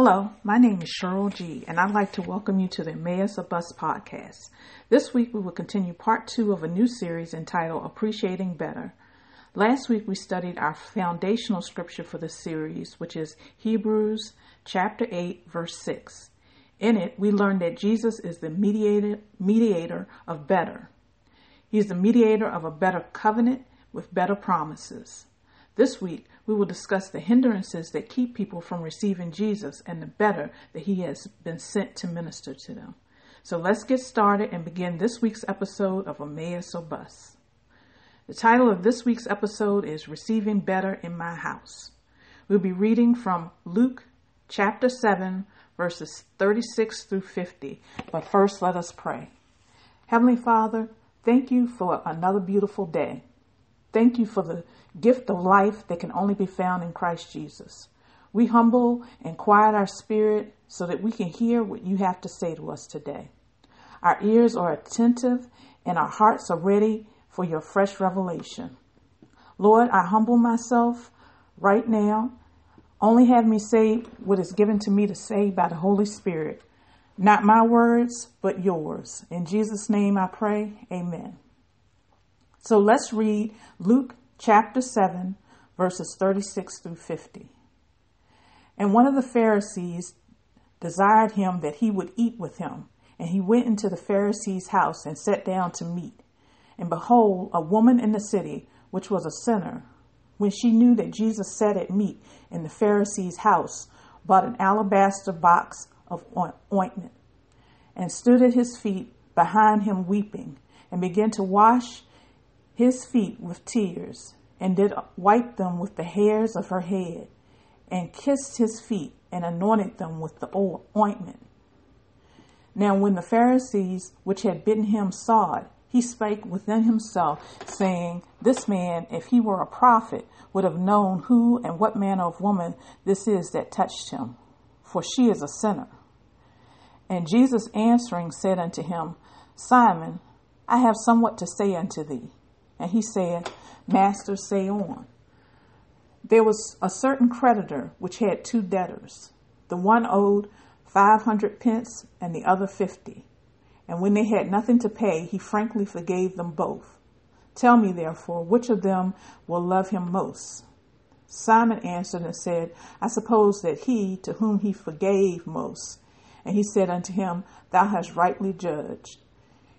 Hello, my name is Cheryl G, and I'd like to welcome you to the Emmaus of Bus podcast. This week we will continue part two of a new series entitled Appreciating Better. Last week we studied our foundational scripture for this series, which is Hebrews chapter 8, verse 6. In it, we learned that Jesus is the mediator, mediator of better. He is the mediator of a better covenant with better promises. This week, we will discuss the hindrances that keep people from receiving Jesus and the better that he has been sent to minister to them. So let's get started and begin this week's episode of Emmaus or Bus. The title of this week's episode is Receiving Better in My House. We'll be reading from Luke chapter 7, verses 36 through 50. But first, let us pray. Heavenly Father, thank you for another beautiful day. Thank you for the gift of life that can only be found in Christ Jesus. We humble and quiet our spirit so that we can hear what you have to say to us today. Our ears are attentive and our hearts are ready for your fresh revelation. Lord, I humble myself right now. Only have me say what is given to me to say by the Holy Spirit. Not my words, but yours. In Jesus' name I pray. Amen. So let's read Luke chapter 7, verses 36 through 50. And one of the Pharisees desired him that he would eat with him. And he went into the Pharisee's house and sat down to meat. And behold, a woman in the city, which was a sinner, when she knew that Jesus sat at meat in the Pharisee's house, bought an alabaster box of ointment, and stood at his feet behind him weeping, and began to wash his feet with tears, and did wipe them with the hairs of her head, and kissed his feet, and anointed them with the ointment. Now, when the Pharisees which had bidden him saw it, he spake within himself, saying, This man, if he were a prophet, would have known who and what manner of woman this is that touched him, for she is a sinner. And Jesus answering said unto him, Simon, I have somewhat to say unto thee. And he said, Master, say on. There was a certain creditor which had two debtors. The one owed five hundred pence and the other fifty. And when they had nothing to pay, he frankly forgave them both. Tell me, therefore, which of them will love him most? Simon answered and said, I suppose that he to whom he forgave most. And he said unto him, Thou hast rightly judged.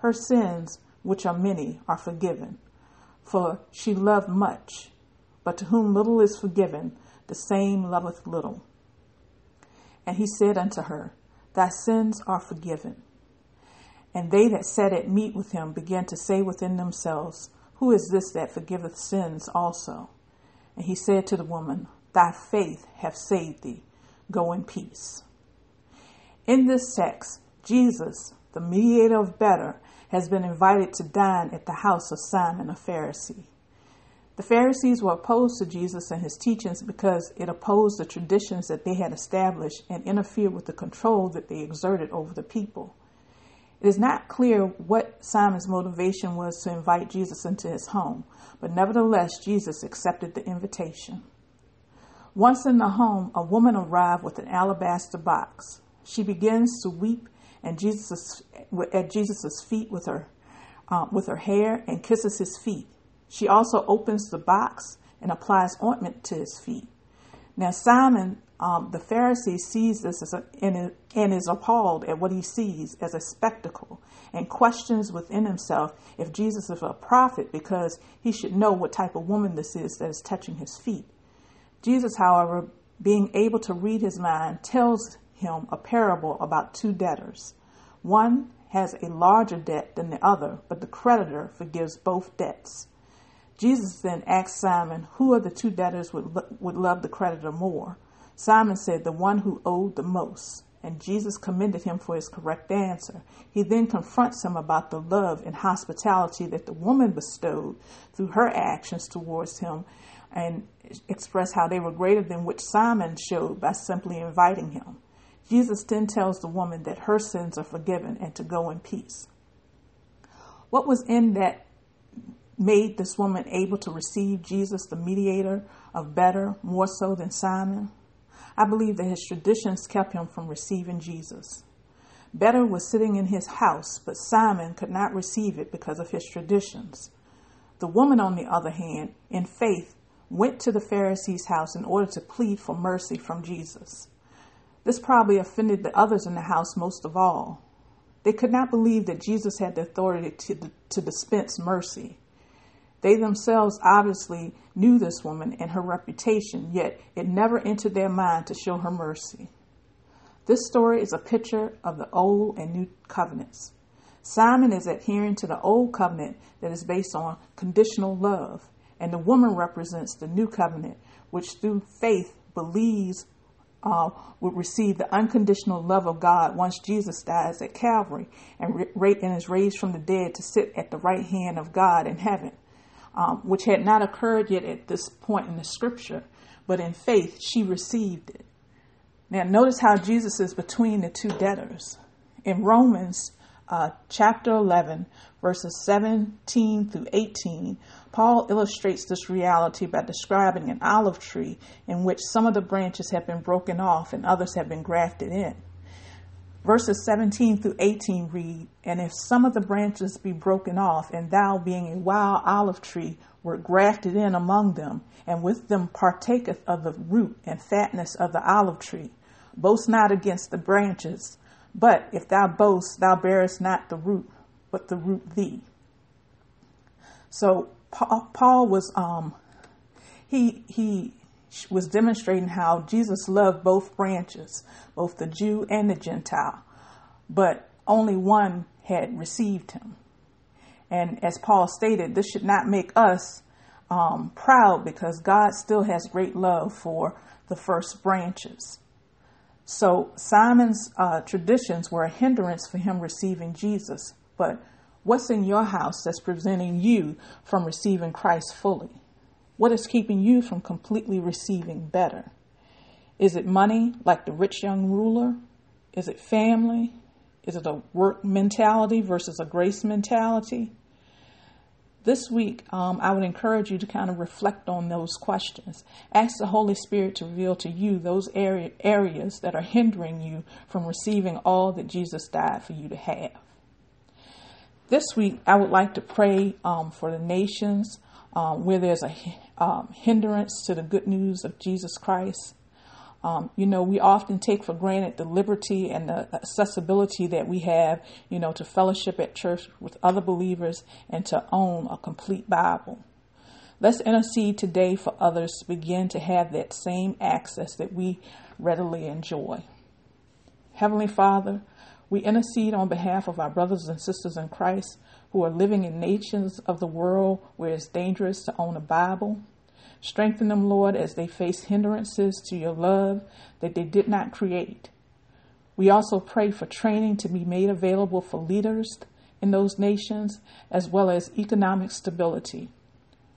her sins, which are many, are forgiven. For she loved much, but to whom little is forgiven, the same loveth little. And he said unto her, Thy sins are forgiven. And they that sat at meat with him began to say within themselves, Who is this that forgiveth sins also? And he said to the woman, Thy faith hath saved thee. Go in peace. In this text, Jesus, the mediator of better, has been invited to dine at the house of Simon a Pharisee. The Pharisees were opposed to Jesus and his teachings because it opposed the traditions that they had established and interfered with the control that they exerted over the people. It is not clear what Simon's motivation was to invite Jesus into his home, but nevertheless, Jesus accepted the invitation. Once in the home, a woman arrived with an alabaster box. She begins to weep and Jesus at Jesus' feet with her uh, with her hair and kisses his feet. She also opens the box and applies ointment to his feet. Now Simon, um, the Pharisee, sees this a, and, and is appalled at what he sees as a spectacle and questions within himself if Jesus is a prophet because he should know what type of woman this is that is touching his feet. Jesus, however, being able to read his mind, tells him a parable about two debtors. One has a larger debt than the other, but the creditor forgives both debts. Jesus then asked Simon, Who of the two debtors would, would love the creditor more? Simon said, The one who owed the most. And Jesus commended him for his correct answer. He then confronts him about the love and hospitality that the woman bestowed through her actions towards him and express how they were greater than which Simon showed by simply inviting him. Jesus then tells the woman that her sins are forgiven and to go in peace. What was in that made this woman able to receive Jesus, the mediator of better, more so than Simon? I believe that his traditions kept him from receiving Jesus. Better was sitting in his house, but Simon could not receive it because of his traditions. The woman, on the other hand, in faith, went to the Pharisee's house in order to plead for mercy from Jesus. This probably offended the others in the house most of all. They could not believe that Jesus had the authority to, to dispense mercy. They themselves obviously knew this woman and her reputation, yet it never entered their mind to show her mercy. This story is a picture of the Old and New Covenants. Simon is adhering to the Old Covenant that is based on conditional love, and the woman represents the New Covenant, which through faith believes uh, would receive the unconditional love of God once Jesus dies at Calvary and, ra- and is raised from the dead to sit at the right hand of God in heaven, um, which had not occurred yet at this point in the scripture, but in faith she received it. Now, notice how Jesus is between the two debtors. In Romans uh, chapter 11, verses 17 through 18, Paul illustrates this reality by describing an olive tree in which some of the branches have been broken off and others have been grafted in. Verses 17 through 18 read, And if some of the branches be broken off, and thou, being a wild olive tree, wert grafted in among them, and with them partaketh of the root and fatness of the olive tree, boast not against the branches, but if thou boast, thou bearest not the root, but the root thee. So Paul was um, he he was demonstrating how Jesus loved both branches, both the Jew and the Gentile, but only one had received him. And as Paul stated, this should not make us um, proud because God still has great love for the first branches. So Simon's uh, traditions were a hindrance for him receiving Jesus, but What's in your house that's preventing you from receiving Christ fully? What is keeping you from completely receiving better? Is it money, like the rich young ruler? Is it family? Is it a work mentality versus a grace mentality? This week, um, I would encourage you to kind of reflect on those questions. Ask the Holy Spirit to reveal to you those area, areas that are hindering you from receiving all that Jesus died for you to have. This week, I would like to pray um, for the nations um, where there's a um, hindrance to the good news of Jesus Christ. Um, you know, we often take for granted the liberty and the accessibility that we have, you know, to fellowship at church with other believers and to own a complete Bible. Let's intercede today for others to begin to have that same access that we readily enjoy. Heavenly Father, we intercede on behalf of our brothers and sisters in Christ who are living in nations of the world where it's dangerous to own a Bible. Strengthen them, Lord, as they face hindrances to your love that they did not create. We also pray for training to be made available for leaders in those nations, as well as economic stability.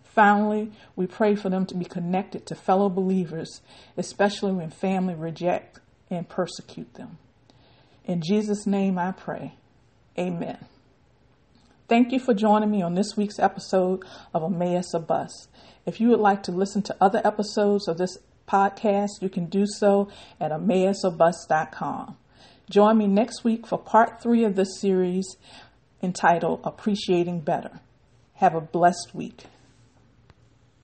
Finally, we pray for them to be connected to fellow believers, especially when family reject and persecute them. In Jesus' name I pray. Amen. Thank you for joining me on this week's episode of Emmaus a Bus. If you would like to listen to other episodes of this podcast, you can do so at emmausabus.com. Join me next week for part three of this series entitled Appreciating Better. Have a blessed week.